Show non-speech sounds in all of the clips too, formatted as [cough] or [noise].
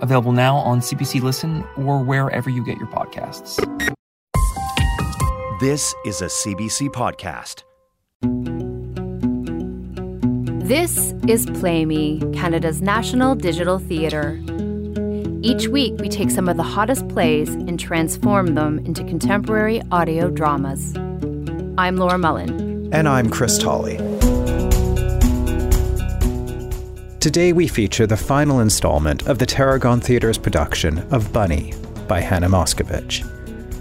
available now on CBC Listen or wherever you get your podcasts. This is a CBC podcast. This is Play Me, Canada's national digital theatre. Each week, we take some of the hottest plays and transform them into contemporary audio dramas. I'm Laura Mullin. And I'm Chris Tolley. Today, we feature the final installment of the Tarragon Theatre's production of Bunny by Hannah Moscovitch.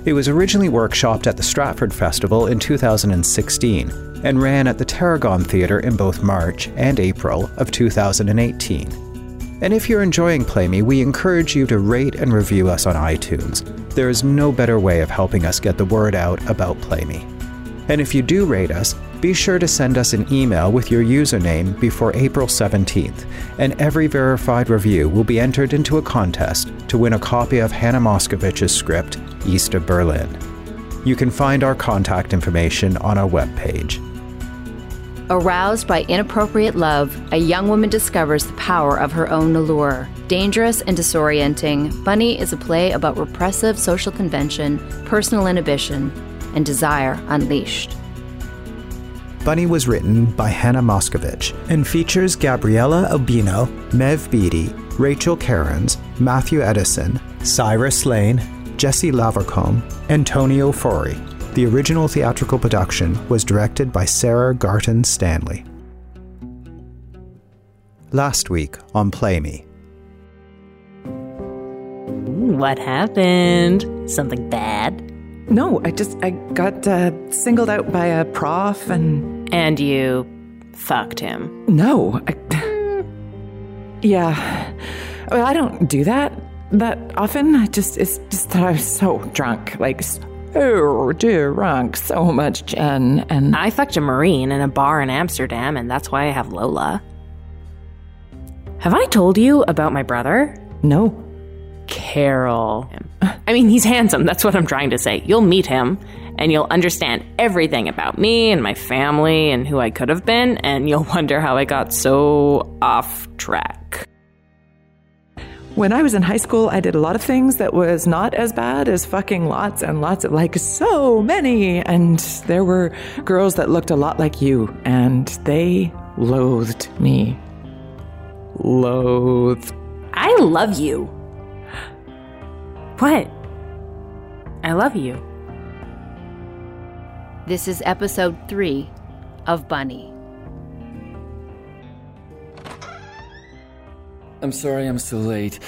It was originally workshopped at the Stratford Festival in 2016 and ran at the Tarragon Theatre in both March and April of 2018. And if you're enjoying Play Me, we encourage you to rate and review us on iTunes. There is no better way of helping us get the word out about Play Me. And if you do rate us, be sure to send us an email with your username before April 17th, and every verified review will be entered into a contest to win a copy of Hannah Moscovitch's script, East of Berlin. You can find our contact information on our webpage. Aroused by inappropriate love, a young woman discovers the power of her own allure. Dangerous and disorienting, Bunny is a play about repressive social convention, personal inhibition, and desire unleashed. Bunny was written by Hannah Moscovitch and features Gabriella Albino, Maev Beaty, Rachel Cairns, Matthew Edison, Cyrus Lane, Jesse Lavercombe, and Antonio Fori. The original theatrical production was directed by Sarah Garton Stanley. Last week on Play Me. What happened? Something bad? No, I just I got uh, singled out by a prof and And you fucked him. no. I, yeah. Well, I don't do that that often. I just it's just that I was so drunk, like so drunk, so much gin, and I fucked a Marine in a bar in Amsterdam, and that's why I have Lola. Have I told you about my brother? no. Carol. I mean, he's handsome. That's what I'm trying to say. You'll meet him and you'll understand everything about me and my family and who I could have been, and you'll [laughs] wonder how I got so off track. When I was in high school, I did a lot of things that was not as bad as fucking lots and lots of like so many. And there were girls that looked a lot like you, and they loathed me. Loathed. I love you. What? I love you. This is episode three of Bunny. I'm sorry I'm so late.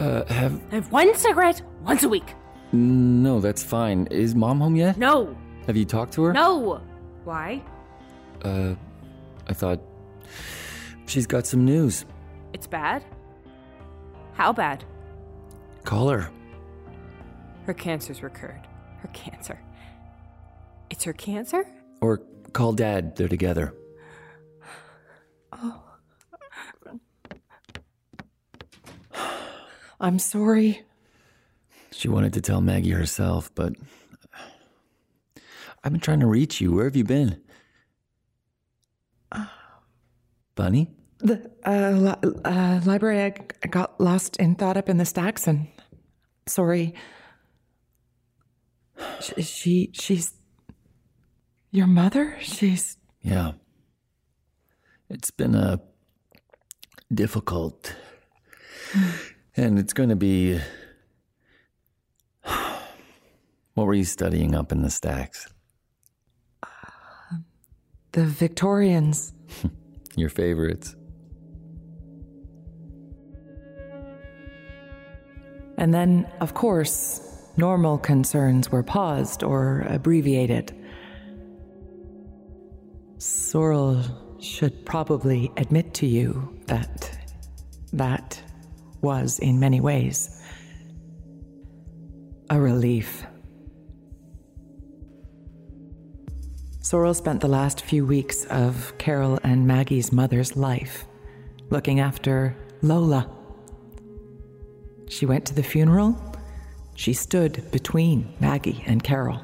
Uh, have. I have one cigarette once a week. No, that's fine. Is mom home yet? No. Have you talked to her? No. Why? Uh, I thought. She's got some news. It's bad? How bad? Call her. Her cancer's recurred. Her cancer. It's her cancer? Or call dad. They're together. I'm sorry. She wanted to tell Maggie herself, but. I've been trying to reach you. Where have you been? Bunny? The uh, li- uh, library, I, g- I got lost in thought up in the stacks, and sorry. She, she she's your mother. She's Yeah. It's been a difficult. and it's going to be. What were you studying up in the stacks? the Victorians. [laughs] Your favorites. And then, of course, Normal concerns were paused or abbreviated. Sorrel should probably admit to you that that was, in many ways, a relief. Sorrel spent the last few weeks of Carol and Maggie's mother's life looking after Lola. She went to the funeral she stood between Maggie and Carol.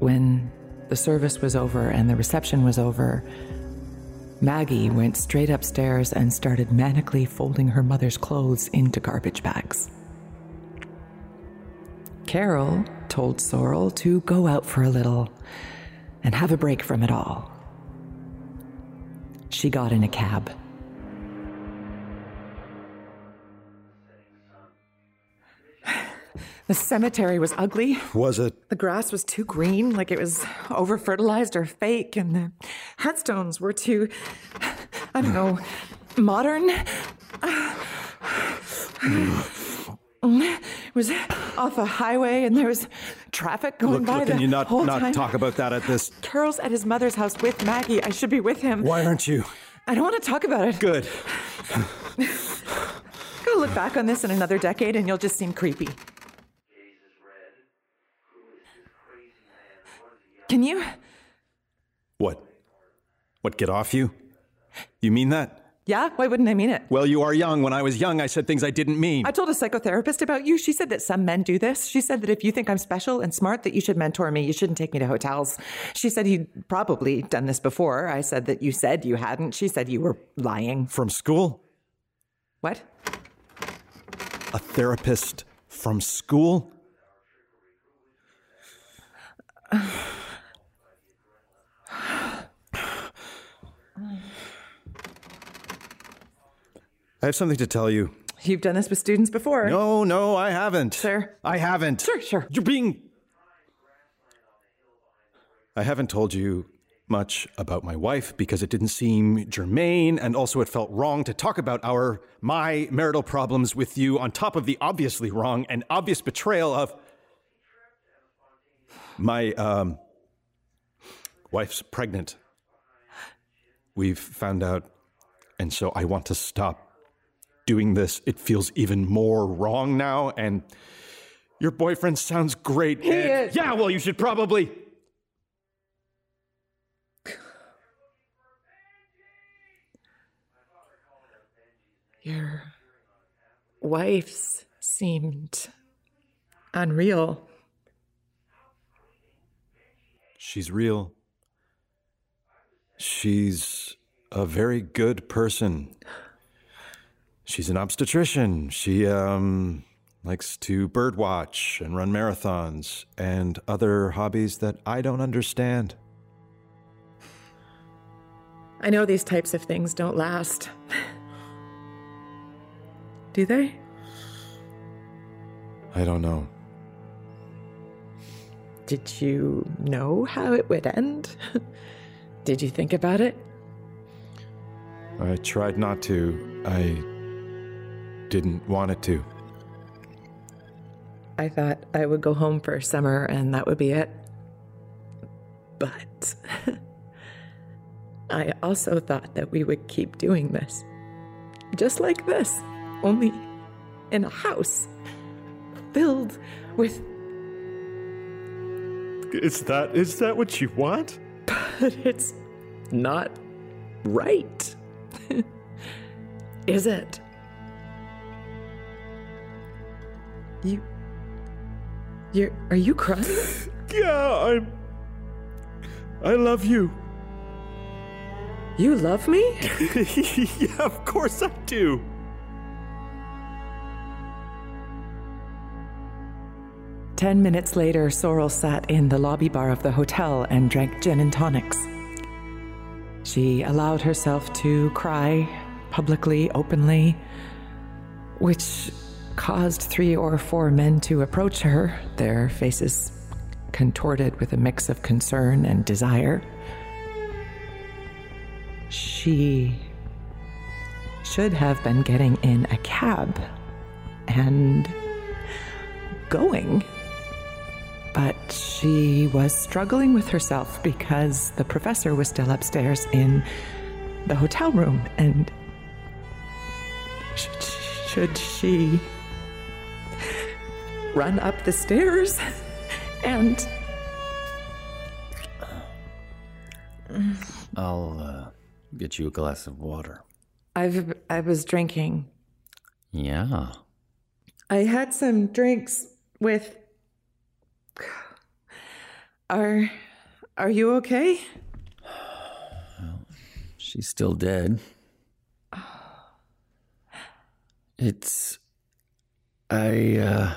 When the service was over and the reception was over, Maggie went straight upstairs and started manically folding her mother's clothes into garbage bags. Carol told Sorrel to go out for a little and have a break from it all. She got in a cab. The cemetery was ugly. Was it? The grass was too green, like it was over fertilized or fake, and the headstones were too, I don't know, modern. It was off a highway, and there was traffic going Look, by look, the can you not whole not time. talk about that at this? Carol's at his mother's house with Maggie. I should be with him. Why aren't you? I don't want to talk about it. Good. Go look back on this in another decade, and you'll just seem creepy. Can you? What? What? Get off you? You mean that? Yeah, why wouldn't I mean it? Well, you are young. When I was young, I said things I didn't mean. I told a psychotherapist about you. She said that some men do this. She said that if you think I'm special and smart, that you should mentor me. You shouldn't take me to hotels. She said you'd probably done this before. I said that you said you hadn't. She said you were lying. From school? What? A therapist from school? I have something to tell you. You've done this with students before. No, no, I haven't. Sure. I haven't. Sure, sure. You're being. I haven't told you much about my wife because it didn't seem germane, and also it felt wrong to talk about our my marital problems with you on top of the obviously wrong and obvious betrayal of my um, wife's pregnant. We've found out, and so I want to stop doing this. It feels even more wrong now, and your boyfriend sounds great. He is. Yeah, well, you should probably. Your wife's seemed unreal. She's real. She's a very good person. She's an obstetrician. She um likes to birdwatch and run marathons and other hobbies that I don't understand. I know these types of things don't last. [laughs] Do they? I don't know. Did you know how it would end? [laughs] Did you think about it? I tried not to. I didn't want it to. I thought I would go home for summer and that would be it. But [laughs] I also thought that we would keep doing this. Just like this, only in a house filled with. Is that is that what you want? But it's not right. [laughs] Is it? You. You're. Are you crying? [laughs] Yeah, I'm I love you. You love me? [laughs] [laughs] yeah, of course I do. Ten minutes later, Sorrel sat in the lobby bar of the hotel and drank gin and tonics. She allowed herself to cry publicly, openly, which caused three or four men to approach her, their faces contorted with a mix of concern and desire. She should have been getting in a cab and going. But she was struggling with herself because the professor was still upstairs in the hotel room. And should, should she run up the stairs and I'll uh, get you a glass of water. I've I was drinking. Yeah. I had some drinks with Are are you okay? She's still dead. It's. I, uh.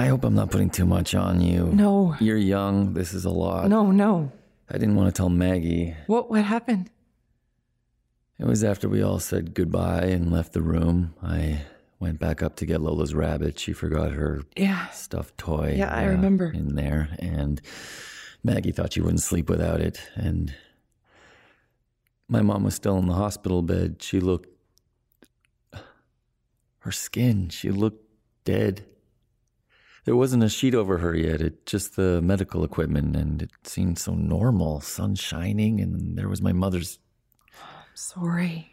I hope I'm not putting too much on you. No. You're young. This is a lot. No, no. I didn't want to tell Maggie. What what happened? It was after we all said goodbye and left the room. I went back up to get Lola's rabbit. She forgot her Yeah. stuffed toy. Yeah, I uh, remember. In there. And Maggie thought she wouldn't sleep without it. And my mom was still in the hospital bed. She looked. Her skin, she looked dead. There wasn't a sheet over her yet, it just the medical equipment, and it seemed so normal. Sun shining, and there was my mother's I'm Sorry.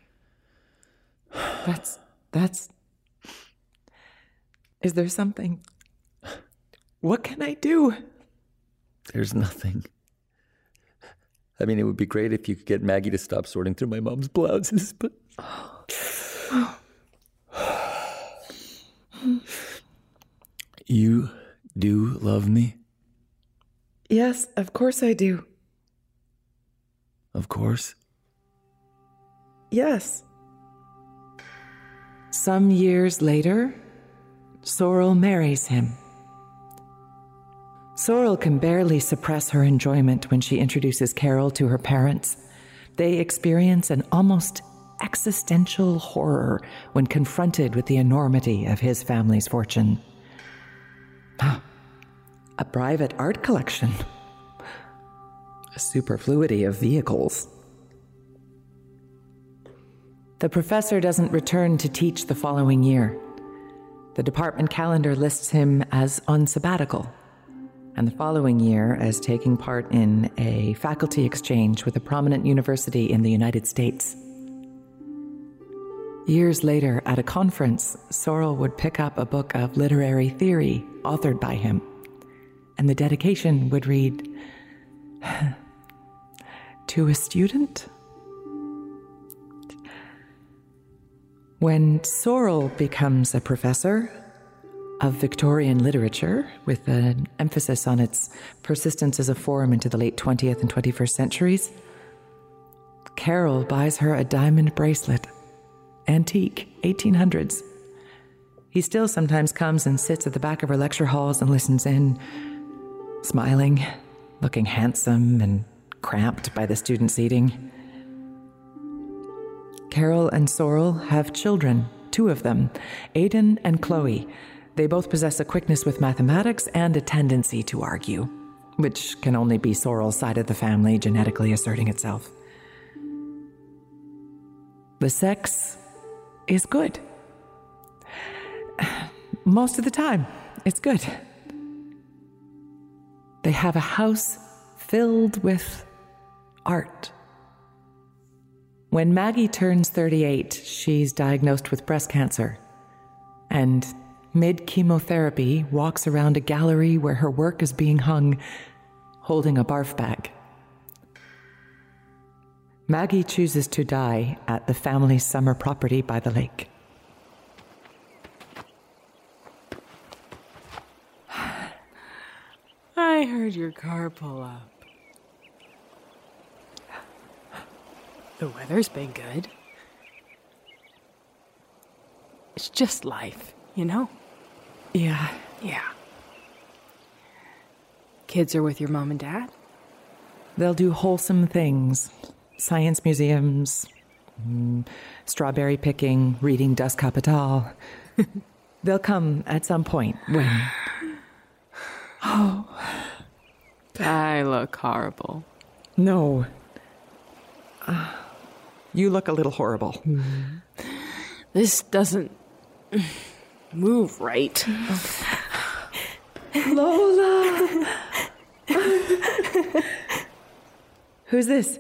That's that's Is there something What can I do? There's nothing. I mean, it would be great if you could get Maggie to stop sorting through my mom's blouses, but. Oh, You do love me? Yes, of course I do. Of course. Yes. Some years later, Sorrel marries him. Sorrel can barely suppress her enjoyment when she introduces Carol to her parents. They experience an almost existential horror when confronted with the enormity of his family's fortune. A private art collection. A superfluity of vehicles. The professor doesn't return to teach the following year. The department calendar lists him as on sabbatical, and the following year as taking part in a faculty exchange with a prominent university in the United States. Years later, at a conference, Sorrel would pick up a book of literary theory authored by him, and the dedication would read [sighs] To a student? When Sorrel becomes a professor of Victorian literature, with an emphasis on its persistence as a form into the late 20th and 21st centuries, Carol buys her a diamond bracelet, antique, 1800s. He still sometimes comes and sits at the back of her lecture halls and listens in, smiling, looking handsome and cramped by the student seating. Carol and Sorrel have children, two of them, Aidan and Chloe. They both possess a quickness with mathematics and a tendency to argue, which can only be Sorrel's side of the family genetically asserting itself. The sex is good. Most of the time, it's good. They have a house filled with art. When Maggie turns 38, she's diagnosed with breast cancer. And mid chemotherapy, walks around a gallery where her work is being hung, holding a barf bag. Maggie chooses to die at the family's summer property by the lake. I heard your car pull up. The weather's been good. It's just life, you know? Yeah. Yeah. Kids are with your mom and dad? They'll do wholesome things science museums, mm, strawberry picking, reading Das Kapital. [laughs] They'll come at some point when. Oh. I look horrible. No. Uh, [sighs] you look a little horrible. This doesn't move right. Lola! [laughs] [laughs] Who's this?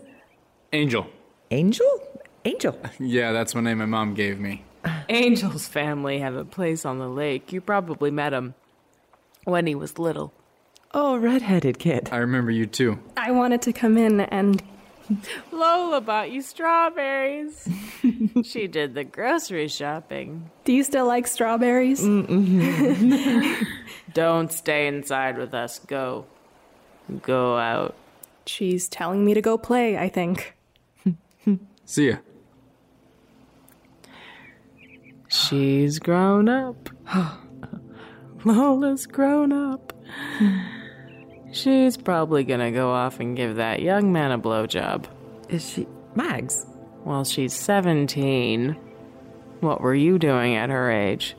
Angel. Angel? Angel. Yeah, that's my name my mom gave me. Angel's family have a place on the lake. You probably met him when he was little. Oh, redheaded kid. I remember you too. I wanted to come in and. Lola bought you strawberries. [laughs] she did the grocery shopping. Do you still like strawberries? Mm-hmm. [laughs] Don't stay inside with us. Go. Go out. She's telling me to go play, I think. See ya. She's grown up. [gasps] Lola's grown up. She's probably gonna go off and give that young man a blowjob. Is she. Mags? Well, she's 17. What were you doing at her age?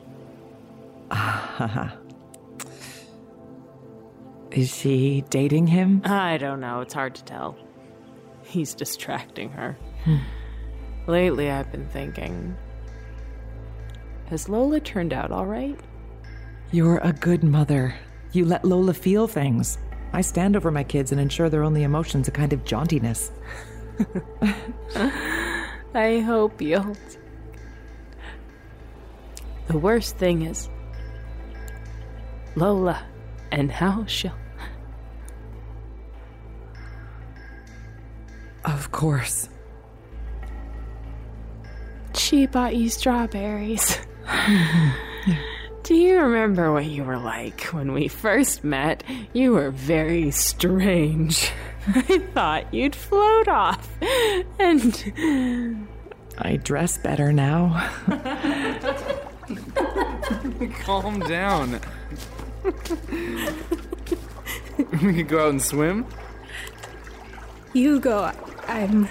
[laughs] Is she dating him? I don't know. It's hard to tell. He's distracting her. [sighs] [laughs] Lately, I've been thinking Has Lola turned out all right? You're a good mother. You let Lola feel things. I stand over my kids and ensure their only emotion's a kind of jauntiness. [laughs] I hope you'll. The worst thing is Lola and how she'll. Of course. She bought you strawberries. [laughs] Do you remember what you were like when we first met? You were very strange. [laughs] I thought you'd float off. And I dress better now. [laughs] Calm down. we could go out and swim. You go. I'm.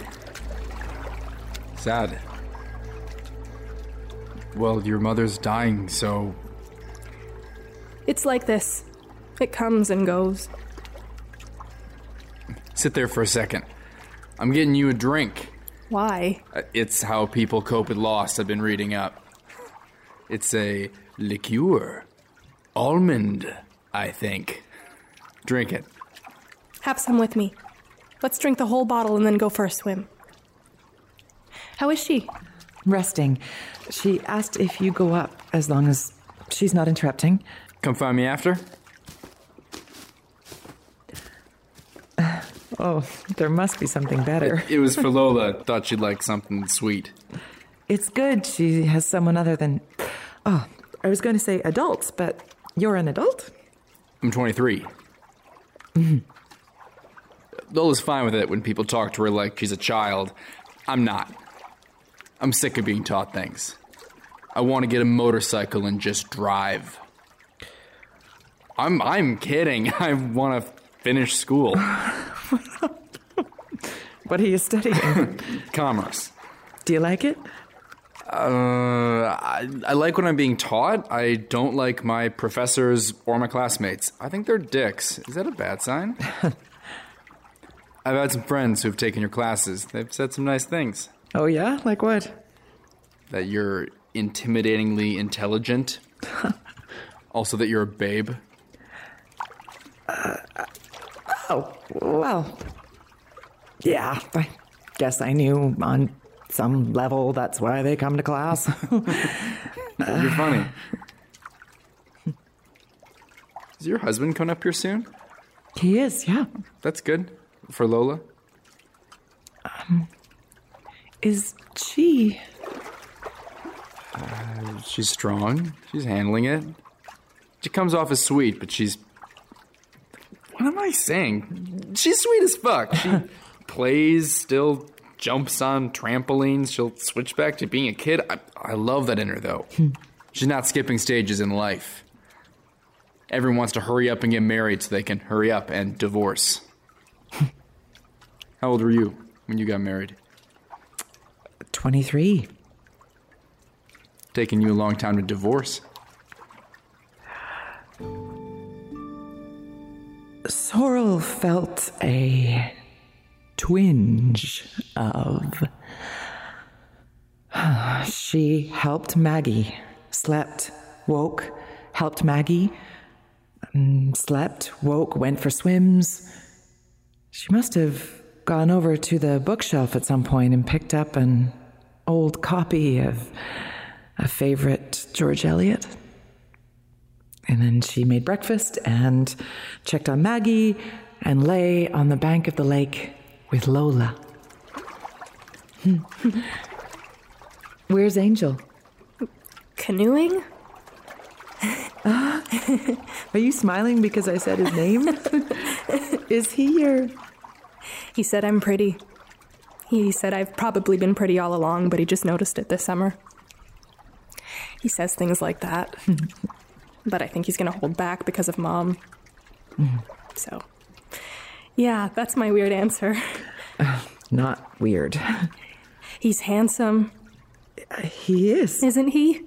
Sad. Well, your mother's dying, so It's like this. It comes and goes. sit there for a second. I'm getting you a drink. Why? Uh, It's how people cope with loss, I've been reading up. It's a liqueur. Almond, I think. Drink it. Have some with me. Let's drink the whole bottle and then go for a swim. How is she? Resting. She asked if you go up as long as she's not interrupting. Come find me after. [sighs] Oh, there must be something better. It was for Lola. Thought she'd like something sweet. It's good she has someone other than. Oh, I was going to say adults, but you're an adult? I'm 23. Mm-hmm. Lola's fine with it when people talk to her like she's a child. I'm not. I'm sick of being taught things. I want to get a motorcycle and just drive. I'm I'm kidding. [laughs] I want to finish school. [laughs] What are you studying? [laughs] Commerce. Do you like it? Uh, I, I like what I'm being taught. I don't like my professors or my classmates. I think they're dicks. Is that a bad sign? I've had some friends who've taken your classes. They've said some nice things. Oh, yeah? Like what? That you're intimidatingly intelligent. [laughs] also, that you're a babe. Uh, oh, well. Yeah, I guess I knew on some level that's why they come to class. [laughs] You're funny. Is your husband coming up here soon? he is, yeah. That's good. For Lola? Is she. Uh, she's strong. She's handling it. She comes off as sweet, but she's. What am I saying? She's sweet as fuck. She [laughs] plays, still jumps on trampolines. She'll switch back to being a kid. I, I love that in her, though. She's not skipping stages in life. Everyone wants to hurry up and get married so they can hurry up and divorce. [laughs] How old were you when you got married? 23. Taking you a long time to divorce. Sorrel felt a twinge of. [sighs] She helped Maggie, slept, woke, helped Maggie, mm, slept, woke, went for swims. She must have gone over to the bookshelf at some point and picked up an old copy of a favorite George Eliot. And then she made breakfast and checked on Maggie and lay on the bank of the lake with Lola. [laughs] Where's Angel? Canoeing? Are you smiling because I said his name? [laughs] Is he your. He said I'm pretty. He said I've probably been pretty all along, but he just noticed it this summer. He says things like that. [laughs] but I think he's going to hold back because of mom. Mm-hmm. So, yeah, that's my weird answer. [laughs] Not weird. [laughs] He's handsome. He is. Isn't he?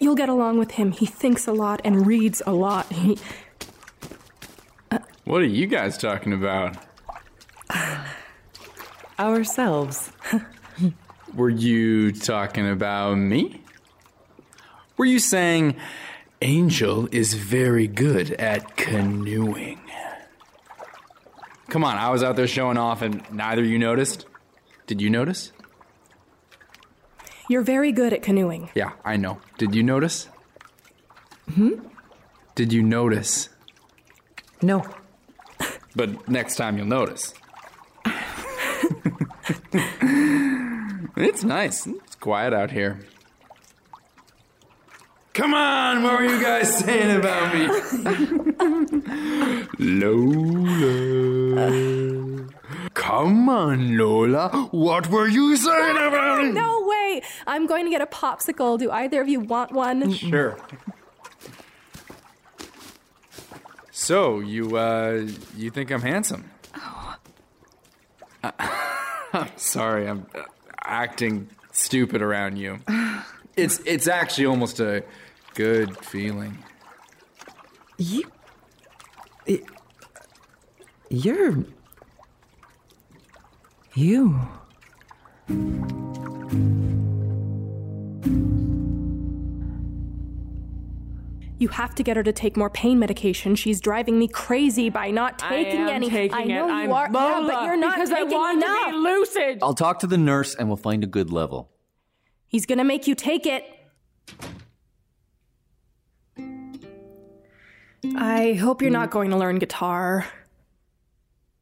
You'll get along with him. He thinks a lot and reads a lot. He, What are you guys talking about? Ourselves. Were you talking about me? Were you saying Angel is very good at canoeing? Come on, I was out there showing off and neither of you noticed? Did you notice? you're very good at canoeing. Yeah, I know. Did you notice? Hmm? Did you notice? No. But next time you'll notice. [laughs] it's nice. It's quiet out here. Come on, what were you guys saying about me? [laughs] Lola. Come on, Lola. What were you saying about me? No way! I'm going to get a popsicle. Do either of you want one? Sure. So you uh you think I'm handsome? I'm [laughs] sorry, I'm uh, acting stupid around you. It's it's actually almost a good feeling. You. it- You're. You. You have to get her to take more pain medication. She's driving me crazy by not taking I am any. taking I know it. you I'm are, yeah, Lola, but you're not because I want enough. to be lucid. I'll talk to the nurse and we'll find a good level. He's gonna make you take it. I hope you're not going to learn guitar.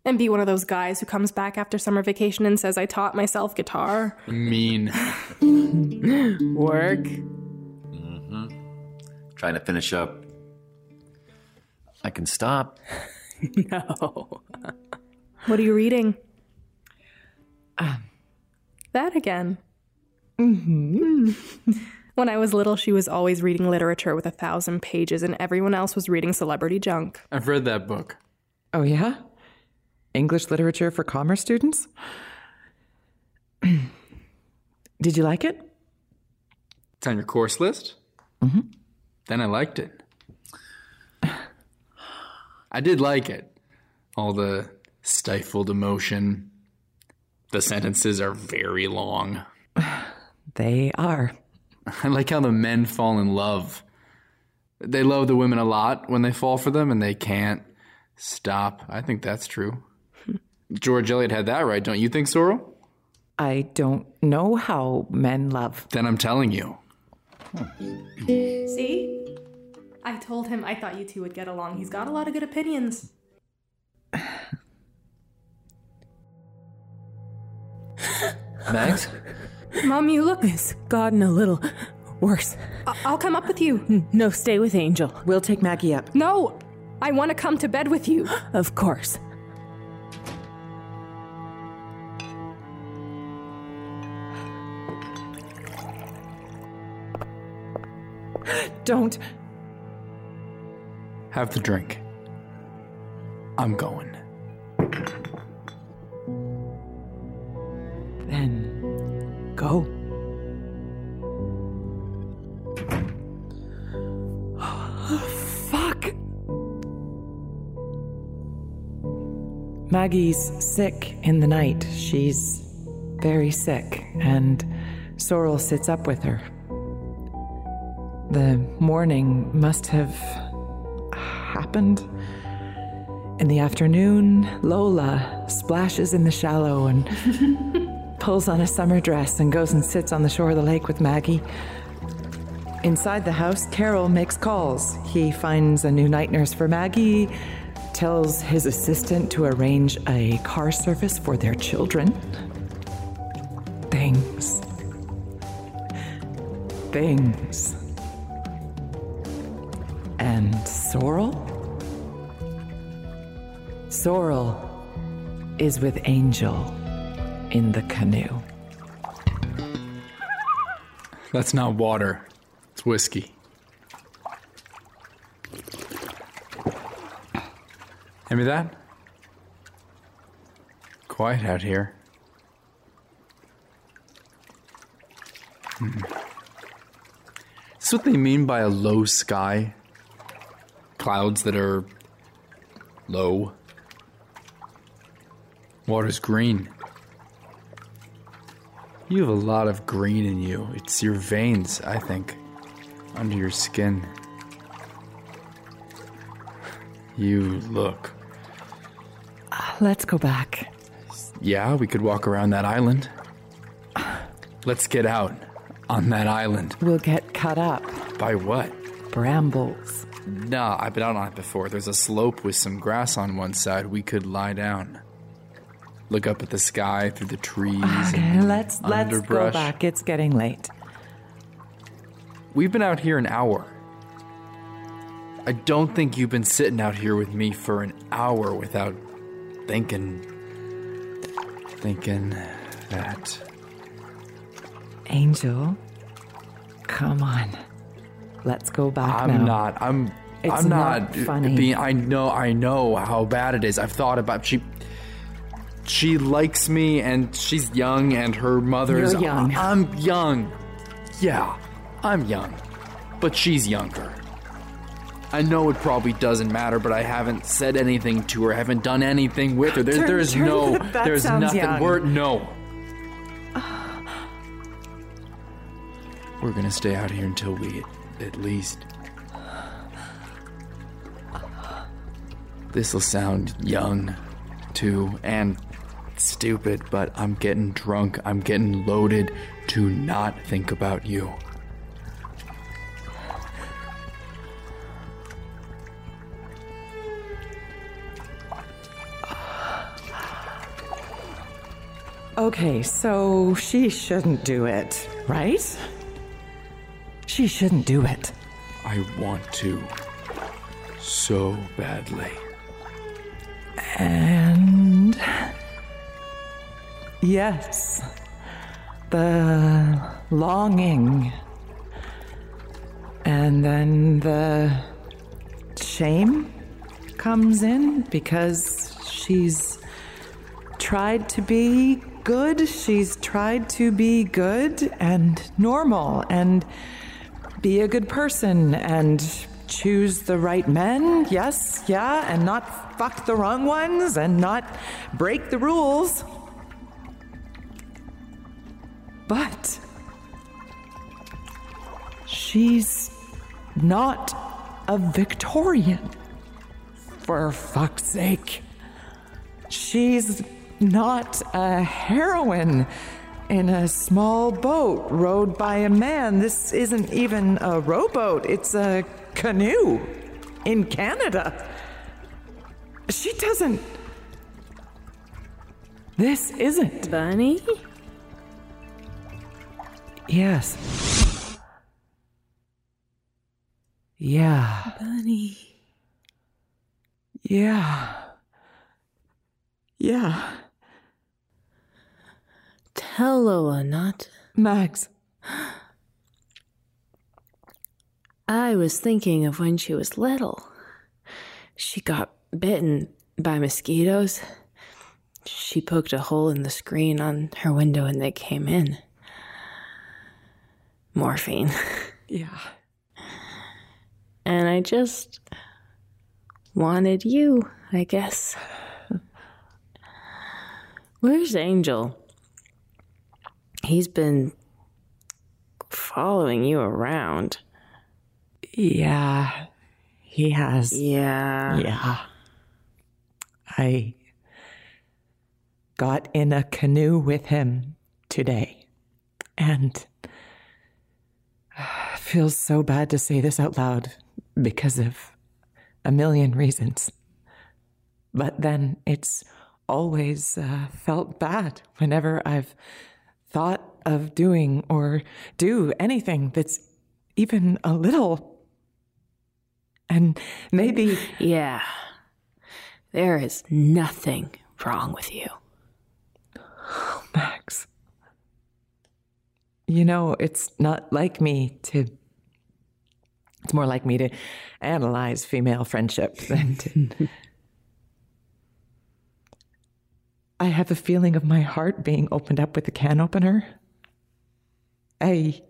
And be one of those guys who comes back after summer vacation and says, I taught myself guitar. Mean. [laughs] Work. Trying to finish up. I can stop. [laughs] no. What are you reading? that again. Mm-hmm. [laughs] When I was little, she was always reading literature with a thousand pages, and everyone else was reading celebrity junk. I've read that book. Oh, yeah? English literature for commerce students? [clears throat] Did you like it? It's on your course list? Mm-hmm. Then I liked it. I did like it. All the stifled emotion. The sentences are very long. [sighs] They are. I like how the men fall in love. They love the women a lot when they fall for them and they can't stop. I think that's true. [laughs] George Eliot had that right, don't you think, Sorrel? I don't know how men love. Then I'm telling you. See? I told him I thought you two would get along. He's got a lot of good opinions. Max? Mom, you look. It's gotten a little worse. I- I'll come up with you. No, stay with Angel. We'll take Maggie up. No! I want to come to bed with you. [gasps] Of course. Don't. Have the drink. I'm going. Then go. Fuck. Maggie's sick in the night. She's very sick, and Sorrel sits up with her. The morning must have happened. In the afternoon, Lola splashes in the shallow and [laughs] pulls on a summer dress and goes and sits on the shore of the lake with Maggie. Inside the house, Carol makes calls. He finds a new night nurse for Maggie, tells his assistant to arrange a car service for their children. Things. Things. Sorrel? Sorrel is with Angel in the canoe. That's not water. It's whiskey. Hand me that. Quiet out here. Hmm. Is this what they mean by a low sky? Clouds that are low. Water's green. You have a lot of green in you. It's your veins, I think, under your skin. You look. Let's go back. Yeah, we could walk around that island. Let's get out on that island. We'll get cut up. By what? Brambles. Nah, I've been out on it before. There's a slope with some grass on one side. We could lie down. Look up at the sky through the trees. Okay, and let's let's go back. It's getting late. We've been out here an hour. I don't think you've been sitting out here with me for an hour without thinking. thinking that. Angel, come on. Let's go back I'm now. not. I'm. It's I'm not, not funny. Being, I know. I know how bad it is. I've thought about. She. She likes me, and she's young, and her mother's. You're young. I'm young. Yeah, I'm young, but she's younger. I know it probably doesn't matter, but I haven't said anything to her. I haven't done anything with her. There's, Turn- there's turn- no. there's nothing. young. We're no. We're gonna stay out here until we, at least. This'll sound young, too, and stupid, but I'm getting drunk. I'm getting loaded to not think about you. Okay, so she shouldn't do it, right? She shouldn't do it. I want to. So badly. And yes, the longing, and then the shame comes in because she's tried to be good. She's tried to be good and normal and be a good person and choose the right men. Yes, yeah, and not fuck the wrong ones and not break the rules. But she's not a Victorian. For fuck's sake. She's not a heroine in a small boat rowed by a man. This isn't even a rowboat, it's a canoe in Canada. She doesn't. This isn't. Bunny? Yes. Yeah. Bunny. Yeah. Yeah. Tell Lola not. Max. I was thinking of when she was little. She got bitten by mosquitoes. She poked a hole in the screen on her window and they came in. Morphine. [laughs] Yeah. And I just wanted you, I guess. [laughs] Where's Angel? He's been following you around. Yeah. He has. Yeah. Yeah. I got in a canoe with him today and [sighs] feels so bad to say this out loud because of a million reasons. But then it's always uh, felt bad whenever I've thought of doing or do anything that's even a little. And maybe. Yeah. There is nothing wrong with you. Oh, Max. You know, it's not like me to. It's more like me to analyze female friendship than to. [laughs] I have a feeling of my heart being opened up with a can opener. I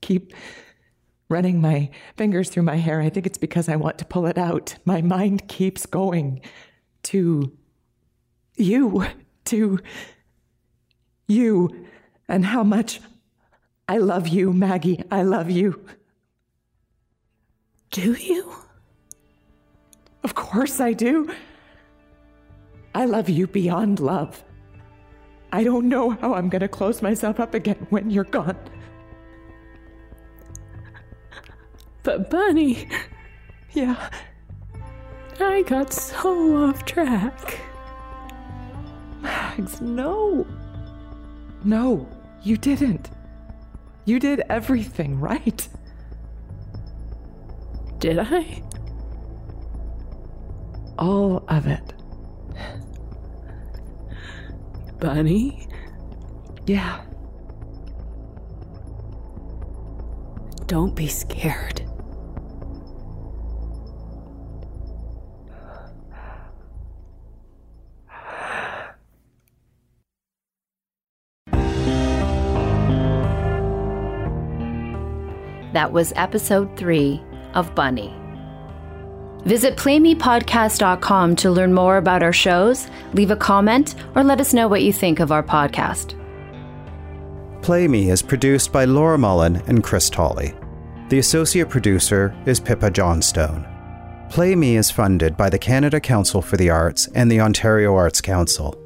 keep running my fingers through my hair. I think it's because I want to pull it out. My mind keeps going to you, to you, and how much I love you, Maggie. I love you. Do you? Of course I do. I love you beyond love. I don't know how I'm going to close myself up again when you're gone. But, Bunny. Yeah. I got so off track. Max, no. No, you didn't. You did everything right. Did I? All of it. Bunny? Yeah. Don't be scared. That was episode three of Bunny. Visit playmepodcast.com to learn more about our shows, leave a comment, or let us know what you think of our podcast. Play Me is produced by Laura Mullin and Chris Tolley. The associate producer is Pippa Johnstone. Play Me is funded by the Canada Council for the Arts and the Ontario Arts Council.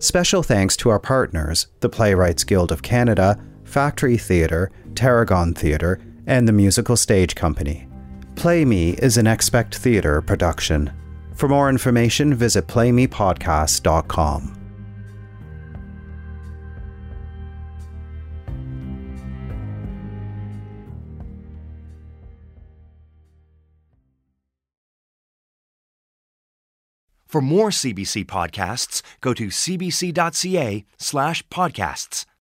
Special thanks to our partners, the Playwrights Guild of Canada, Factory Theatre, Tarragon Theatre, and the Musical Stage Company. Play Me is an Expect Theatre production. For more information, visit playmepodcast.com. For more CBC podcasts, go to cbc.ca slash podcasts.